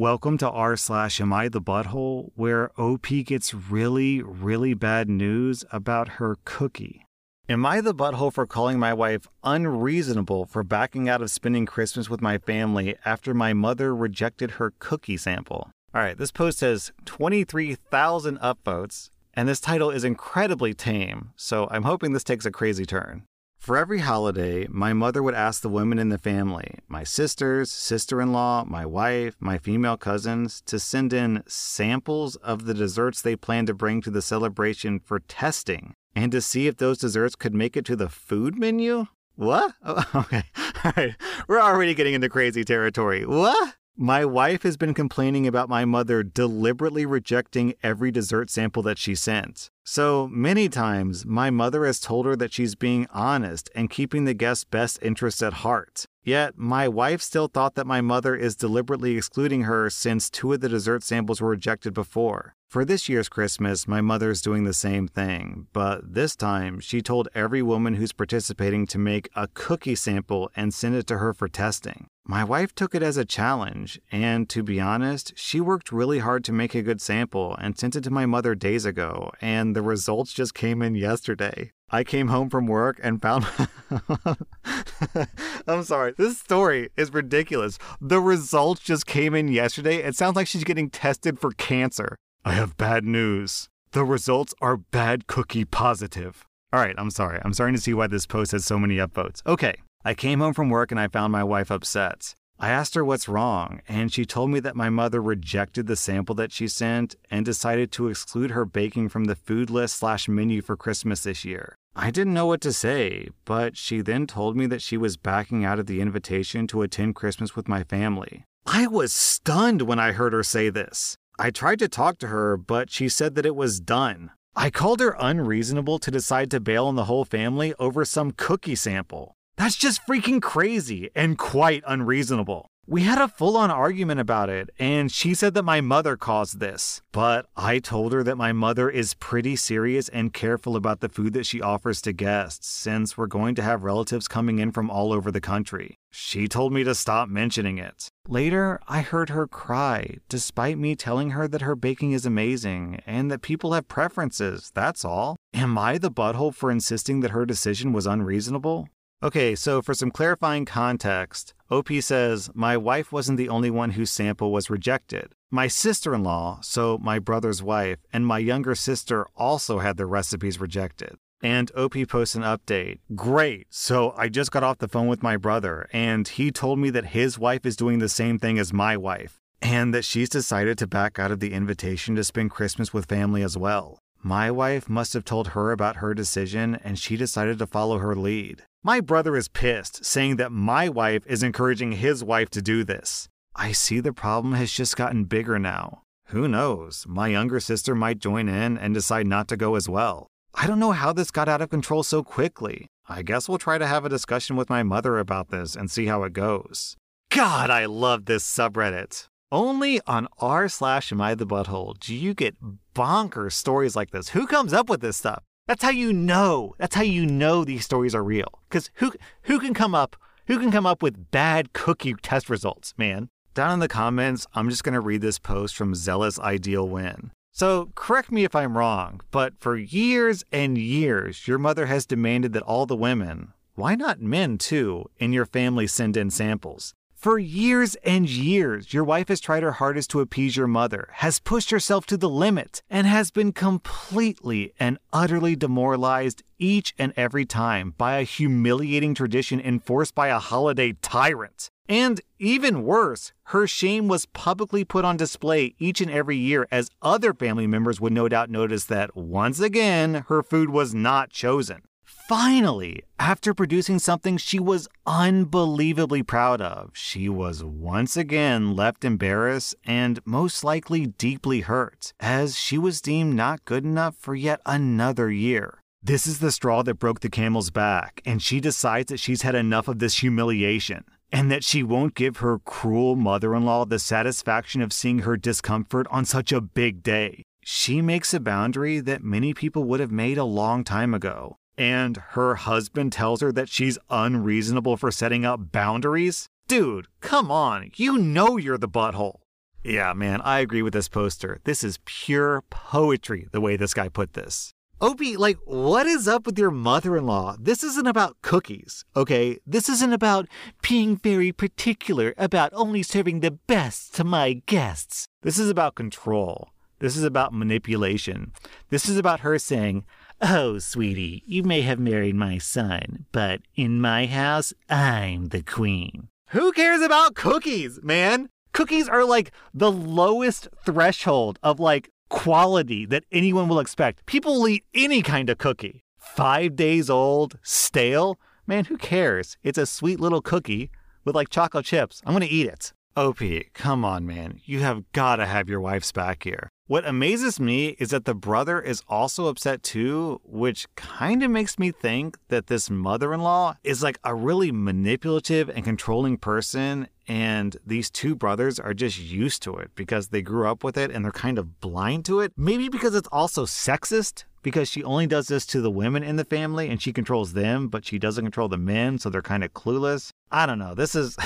Welcome to r slash am I the butthole, where OP gets really, really bad news about her cookie. Am I the butthole for calling my wife unreasonable for backing out of spending Christmas with my family after my mother rejected her cookie sample? All right, this post has 23,000 upvotes, and this title is incredibly tame, so I'm hoping this takes a crazy turn. For every holiday, my mother would ask the women in the family, my sisters, sister in law, my wife, my female cousins, to send in samples of the desserts they planned to bring to the celebration for testing and to see if those desserts could make it to the food menu? What? Oh, okay. All right. We're already getting into crazy territory. What? My wife has been complaining about my mother deliberately rejecting every dessert sample that she sent. So many times, my mother has told her that she's being honest and keeping the guest's best interests at heart. Yet, my wife still thought that my mother is deliberately excluding her since two of the dessert samples were rejected before. For this year's Christmas, my mother is doing the same thing, but this time she told every woman who's participating to make a cookie sample and send it to her for testing. My wife took it as a challenge, and to be honest, she worked really hard to make a good sample and sent it to my mother days ago, and the results just came in yesterday. I came home from work and found. I'm sorry. This story is ridiculous. The results just came in yesterday. It sounds like she's getting tested for cancer. I have bad news. The results are bad cookie positive. All right, I'm sorry. I'm starting to see why this post has so many upvotes. Okay, I came home from work and I found my wife upset. I asked her what's wrong, and she told me that my mother rejected the sample that she sent and decided to exclude her baking from the food list slash menu for Christmas this year. I didn't know what to say, but she then told me that she was backing out of the invitation to attend Christmas with my family. I was stunned when I heard her say this. I tried to talk to her, but she said that it was done. I called her unreasonable to decide to bail on the whole family over some cookie sample. That's just freaking crazy and quite unreasonable. We had a full on argument about it, and she said that my mother caused this. But I told her that my mother is pretty serious and careful about the food that she offers to guests, since we're going to have relatives coming in from all over the country. She told me to stop mentioning it. Later, I heard her cry, despite me telling her that her baking is amazing and that people have preferences, that's all. Am I the butthole for insisting that her decision was unreasonable? Okay, so for some clarifying context, OP says, My wife wasn't the only one whose sample was rejected. My sister in law, so my brother's wife, and my younger sister also had their recipes rejected. And OP posts an update. Great. So I just got off the phone with my brother, and he told me that his wife is doing the same thing as my wife, and that she's decided to back out of the invitation to spend Christmas with family as well. My wife must have told her about her decision, and she decided to follow her lead. My brother is pissed, saying that my wife is encouraging his wife to do this. I see the problem has just gotten bigger now. Who knows? My younger sister might join in and decide not to go as well. I don't know how this got out of control so quickly. I guess we'll try to have a discussion with my mother about this and see how it goes. God, I love this subreddit. Only on r slash am I the butthole do you get bonkers stories like this. Who comes up with this stuff? That's how you know. That's how you know these stories are real. Because who who can come up who can come up with bad cookie test results, man? Down in the comments, I'm just gonna read this post from Zealous Ideal Win. So correct me if I'm wrong, but for years and years, your mother has demanded that all the women, why not men too, in your family send in samples. For years and years, your wife has tried her hardest to appease your mother, has pushed herself to the limit, and has been completely and utterly demoralized each and every time by a humiliating tradition enforced by a holiday tyrant. And even worse, her shame was publicly put on display each and every year as other family members would no doubt notice that once again, her food was not chosen. Finally, after producing something she was unbelievably proud of, she was once again left embarrassed and most likely deeply hurt, as she was deemed not good enough for yet another year. This is the straw that broke the camel's back, and she decides that she's had enough of this humiliation, and that she won't give her cruel mother in law the satisfaction of seeing her discomfort on such a big day. She makes a boundary that many people would have made a long time ago and her husband tells her that she's unreasonable for setting up boundaries? Dude, come on, you know you're the butthole. Yeah, man, I agree with this poster. This is pure poetry, the way this guy put this. OP, like, what is up with your mother in law? This isn't about cookies, okay? This isn't about being very particular about only serving the best to my guests. This is about control. This is about manipulation. This is about her saying, Oh, sweetie, you may have married my son, but in my house, I'm the queen. Who cares about cookies, man? Cookies are like the lowest threshold of like quality that anyone will expect. People will eat any kind of cookie. Five days old, stale? Man, who cares? It's a sweet little cookie with like chocolate chips. I'm gonna eat it. OP, come on, man. You have gotta have your wife's back here. What amazes me is that the brother is also upset too, which kind of makes me think that this mother in law is like a really manipulative and controlling person. And these two brothers are just used to it because they grew up with it and they're kind of blind to it. Maybe because it's also sexist, because she only does this to the women in the family and she controls them, but she doesn't control the men, so they're kind of clueless. I don't know. This is.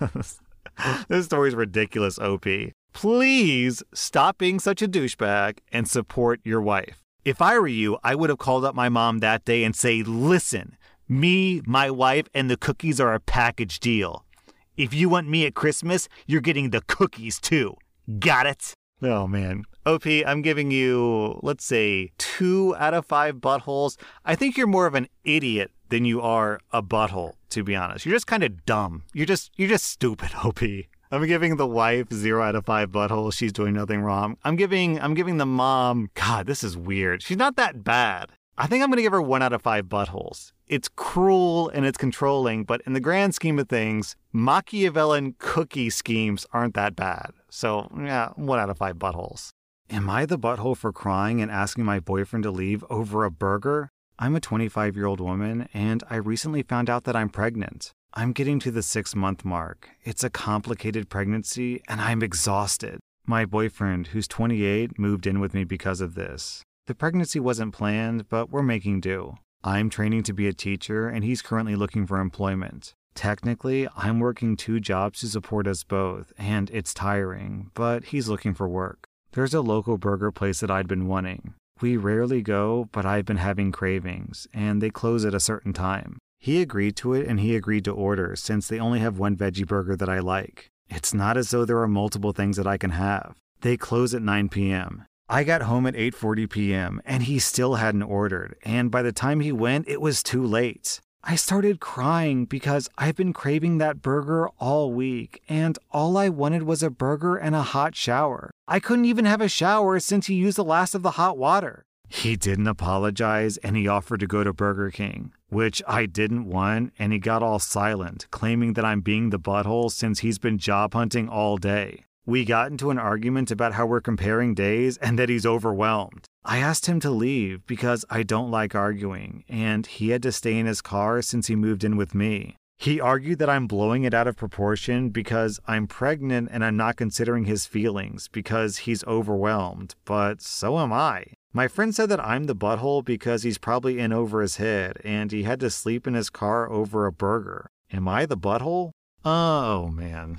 this story is ridiculous, OP. Please stop being such a douchebag and support your wife. If I were you, I would have called up my mom that day and say, listen, me, my wife, and the cookies are a package deal. If you want me at Christmas, you're getting the cookies too. Got it? Oh man. OP, I'm giving you, let's say, two out of five buttholes. I think you're more of an idiot than you are a butthole, to be honest. You're just kind of dumb. You're just you're just stupid, OP. I'm giving the wife zero out of five buttholes. She's doing nothing wrong. I'm giving I'm giving the mom. God, this is weird. She's not that bad. I think I'm gonna give her one out of five buttholes. It's cruel and it's controlling, but in the grand scheme of things, Machiavellian cookie schemes aren't that bad. So yeah, one out of five buttholes. Am I the butthole for crying and asking my boyfriend to leave over a burger? I'm a 25 year old woman, and I recently found out that I'm pregnant. I'm getting to the six month mark. It's a complicated pregnancy, and I'm exhausted. My boyfriend, who's 28, moved in with me because of this. The pregnancy wasn't planned, but we're making do. I'm training to be a teacher, and he's currently looking for employment. Technically, I'm working two jobs to support us both, and it's tiring, but he's looking for work. There's a local burger place that I'd been wanting. We rarely go, but I've been having cravings, and they close at a certain time. He agreed to it and he agreed to order since they only have one veggie burger that I like. It's not as though there are multiple things that I can have. They close at 9 p.m. I got home at 8:40 p.m. and he still hadn't ordered, and by the time he went, it was too late. I started crying because I've been craving that burger all week, and all I wanted was a burger and a hot shower. I couldn't even have a shower since he used the last of the hot water. He didn't apologize and he offered to go to Burger King, which I didn't want, and he got all silent, claiming that I'm being the butthole since he's been job hunting all day. We got into an argument about how we're comparing days and that he's overwhelmed. I asked him to leave because I don't like arguing, and he had to stay in his car since he moved in with me. He argued that I'm blowing it out of proportion because I'm pregnant and I'm not considering his feelings because he's overwhelmed, but so am I. My friend said that I'm the butthole because he's probably in over his head and he had to sleep in his car over a burger. Am I the butthole? Oh man.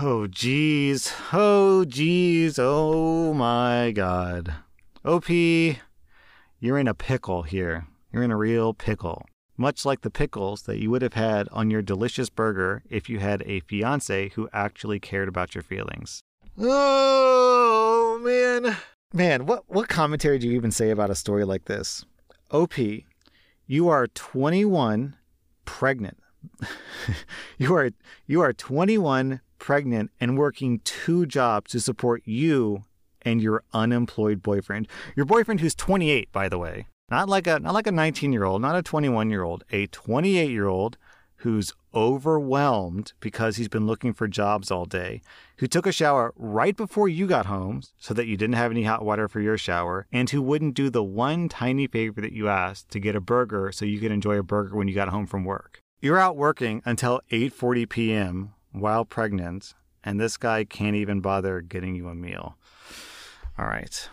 Oh, jeez. Oh, jeez. Oh, my God. OP, you're in a pickle here. You're in a real pickle. Much like the pickles that you would have had on your delicious burger if you had a fiance who actually cared about your feelings. Oh, man. Man, what, what commentary do you even say about a story like this? OP, you are 21, pregnant. you are you are 21 pregnant and working two jobs to support you and your unemployed boyfriend. Your boyfriend who's 28, by the way. Not like a not like a 19-year-old, not a 21-year-old, a 28-year-old who's overwhelmed because he's been looking for jobs all day, who took a shower right before you got home so that you didn't have any hot water for your shower, and who wouldn't do the one tiny favor that you asked to get a burger so you could enjoy a burger when you got home from work. You're out working until 8:40 p.m while pregnant, and this guy can't even bother getting you a meal. All right.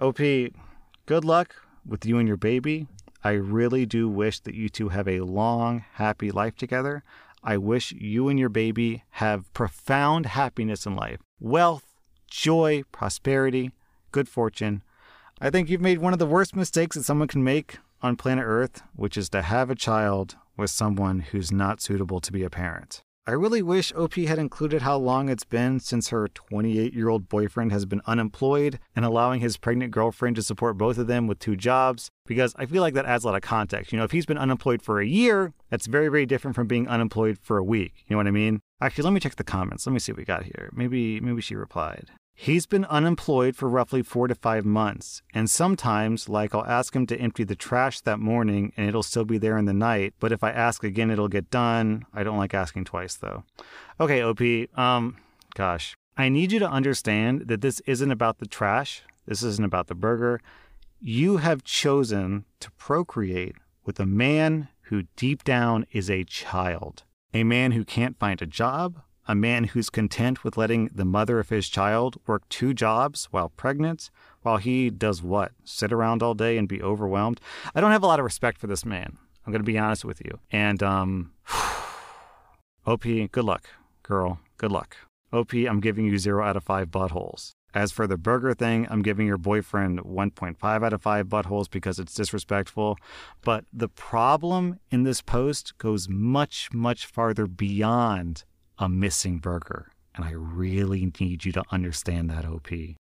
OP, good luck with you and your baby. I really do wish that you two have a long, happy life together. I wish you and your baby have profound happiness in life wealth, joy, prosperity, good fortune. I think you've made one of the worst mistakes that someone can make on planet Earth, which is to have a child with someone who's not suitable to be a parent. I really wish OP had included how long it's been since her 28 year old boyfriend has been unemployed and allowing his pregnant girlfriend to support both of them with two jobs, because I feel like that adds a lot of context. You know, if he's been unemployed for a year, that's very, very different from being unemployed for a week. You know what I mean? Actually, let me check the comments. Let me see what we got here. Maybe, maybe she replied. He's been unemployed for roughly four to five months, and sometimes, like, I'll ask him to empty the trash that morning and it'll still be there in the night, but if I ask again, it'll get done. I don't like asking twice, though. Okay, OP, um, gosh. I need you to understand that this isn't about the trash, this isn't about the burger. You have chosen to procreate with a man who deep down is a child, a man who can't find a job, a man who's content with letting the mother of his child work two jobs while pregnant, while he does what? Sit around all day and be overwhelmed? I don't have a lot of respect for this man. I'm going to be honest with you. And, um, OP, good luck, girl. Good luck. OP, I'm giving you zero out of five buttholes. As for the burger thing, I'm giving your boyfriend 1.5 out of 5 buttholes because it's disrespectful. But the problem in this post goes much, much farther beyond a missing burger. And I really need you to understand that, OP.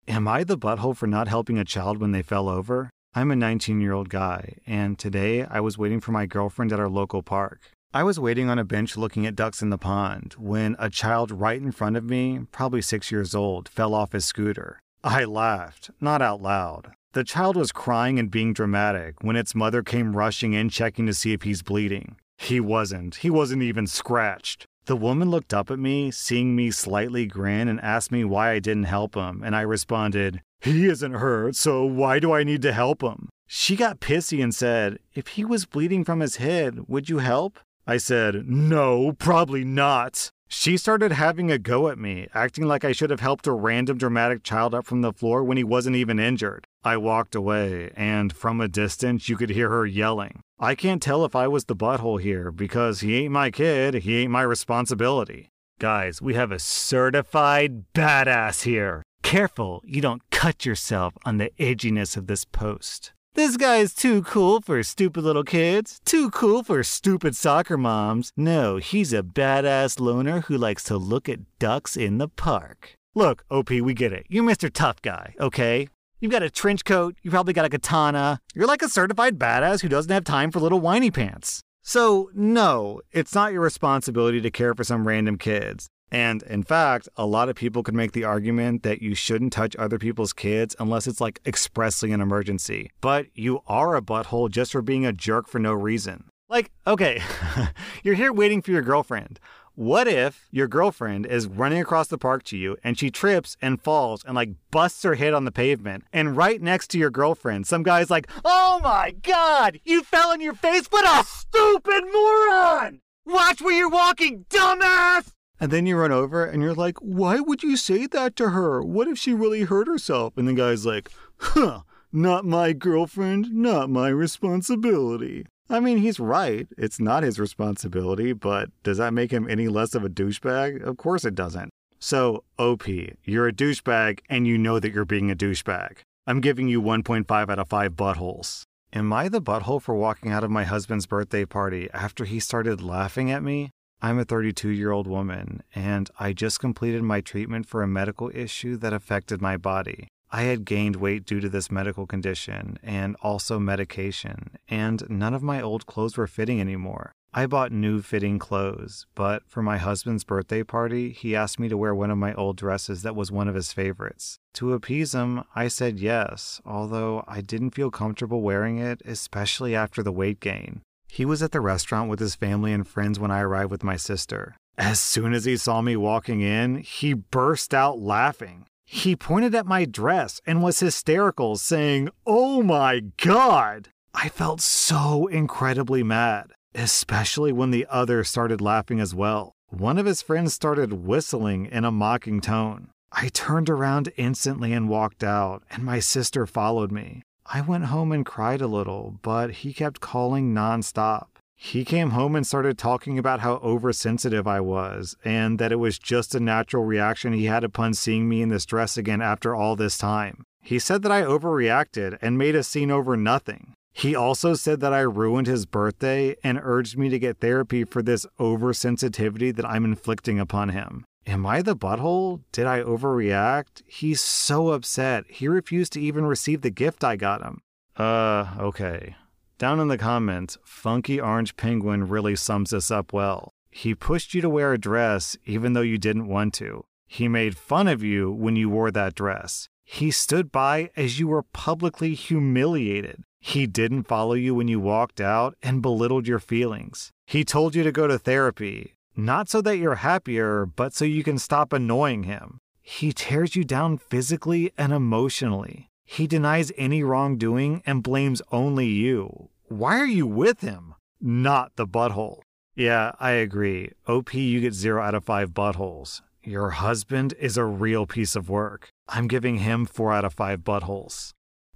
Am I the butthole for not helping a child when they fell over? I'm a 19 year old guy, and today I was waiting for my girlfriend at our local park. I was waiting on a bench looking at ducks in the pond when a child right in front of me, probably six years old, fell off his scooter. I laughed, not out loud. The child was crying and being dramatic when its mother came rushing in checking to see if he's bleeding. He wasn't. He wasn't even scratched. The woman looked up at me, seeing me slightly grin, and asked me why I didn't help him, and I responded, He isn't hurt, so why do I need to help him? She got pissy and said, If he was bleeding from his head, would you help? I said, No, probably not. She started having a go at me, acting like I should have helped a random dramatic child up from the floor when he wasn't even injured. I walked away, and from a distance, you could hear her yelling. I can't tell if I was the butthole here because he ain't my kid, he ain't my responsibility. Guys, we have a certified badass here. Careful you don't cut yourself on the edginess of this post. This guy is too cool for stupid little kids, too cool for stupid soccer moms. No, he's a badass loner who likes to look at ducks in the park. Look, OP, we get it. You're Mr. Tough Guy, okay? You've got a trench coat, you probably got a katana. You're like a certified badass who doesn't have time for little whiny pants. So, no, it's not your responsibility to care for some random kids. And in fact, a lot of people could make the argument that you shouldn't touch other people's kids unless it's like expressly an emergency. But you are a butthole just for being a jerk for no reason. Like, okay, you're here waiting for your girlfriend. What if your girlfriend is running across the park to you and she trips and falls and like busts her head on the pavement? And right next to your girlfriend, some guy's like, Oh my God, you fell on your face? What a stupid moron! Watch where you're walking, dumbass! And then you run over and you're like, Why would you say that to her? What if she really hurt herself? And the guy's like, Huh, not my girlfriend, not my responsibility. I mean, he's right. It's not his responsibility, but does that make him any less of a douchebag? Of course it doesn't. So, OP, you're a douchebag and you know that you're being a douchebag. I'm giving you 1.5 out of 5 buttholes. Am I the butthole for walking out of my husband's birthday party after he started laughing at me? I'm a 32 year old woman, and I just completed my treatment for a medical issue that affected my body. I had gained weight due to this medical condition and also medication, and none of my old clothes were fitting anymore. I bought new fitting clothes, but for my husband's birthday party, he asked me to wear one of my old dresses that was one of his favorites. To appease him, I said yes, although I didn't feel comfortable wearing it, especially after the weight gain. He was at the restaurant with his family and friends when I arrived with my sister. As soon as he saw me walking in, he burst out laughing. He pointed at my dress and was hysterical, saying, Oh my God! I felt so incredibly mad, especially when the other started laughing as well. One of his friends started whistling in a mocking tone. I turned around instantly and walked out, and my sister followed me. I went home and cried a little, but he kept calling nonstop. He came home and started talking about how oversensitive I was, and that it was just a natural reaction he had upon seeing me in this dress again after all this time. He said that I overreacted and made a scene over nothing. He also said that I ruined his birthday and urged me to get therapy for this oversensitivity that I'm inflicting upon him. Am I the butthole? Did I overreact? He's so upset. He refused to even receive the gift I got him. Uh, okay. Down in the comments, Funky Orange Penguin really sums this up well. He pushed you to wear a dress even though you didn't want to. He made fun of you when you wore that dress. He stood by as you were publicly humiliated. He didn't follow you when you walked out and belittled your feelings. He told you to go to therapy, not so that you're happier, but so you can stop annoying him. He tears you down physically and emotionally. He denies any wrongdoing and blames only you. Why are you with him? Not the butthole. Yeah, I agree. OP, you get 0 out of 5 buttholes. Your husband is a real piece of work. I'm giving him 4 out of 5 buttholes.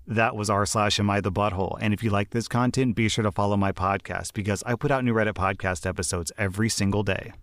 That was r slash am I the butthole. And if you like this content, be sure to follow my podcast because I put out new Reddit podcast episodes every single day.